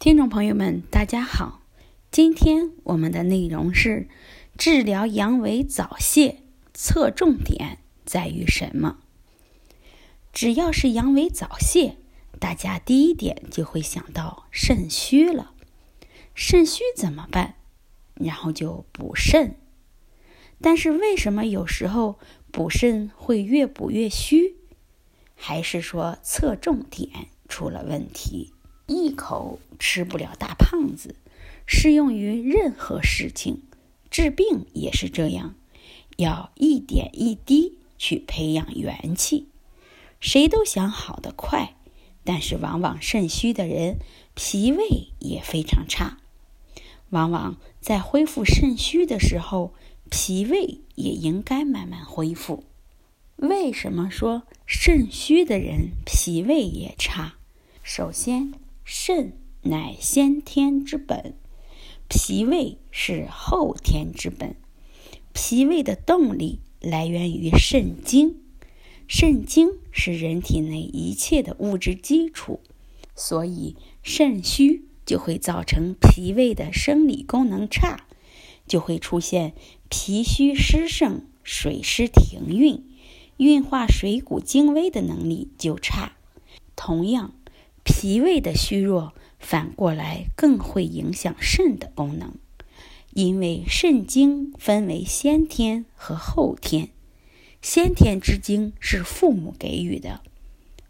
听众朋友们，大家好。今天我们的内容是治疗阳痿早泄，侧重点在于什么？只要是阳痿早泄，大家第一点就会想到肾虚了。肾虚怎么办？然后就补肾。但是为什么有时候补肾会越补越虚？还是说侧重点出了问题？一口吃不了大胖子，适用于任何事情，治病也是这样，要一点一滴去培养元气。谁都想好得快，但是往往肾虚的人脾胃也非常差，往往在恢复肾虚的时候，脾胃也应该慢慢恢复。为什么说肾虚的人脾胃也差？首先。肾乃先天之本，脾胃是后天之本。脾胃的动力来源于肾精，肾精是人体内一切的物质基础。所以肾虚就会造成脾胃的生理功能差，就会出现脾虚湿盛、水湿停运，运化水谷精微的能力就差。同样。脾胃的虚弱，反过来更会影响肾的功能，因为肾精分为先天和后天，先天之精是父母给予的，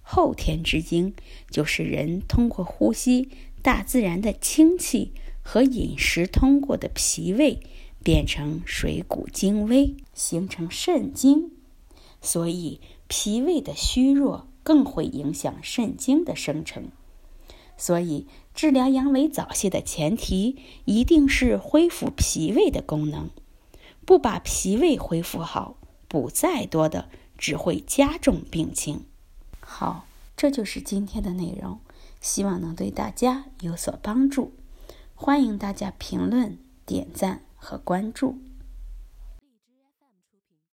后天之精就是人通过呼吸大自然的清气和饮食通过的脾胃变成水谷精微，形成肾精，所以脾胃的虚弱。更会影响肾精的生成，所以治疗阳痿早泄的前提一定是恢复脾胃的功能。不把脾胃恢复好，补再多的只会加重病情。好，这就是今天的内容，希望能对大家有所帮助。欢迎大家评论、点赞和关注。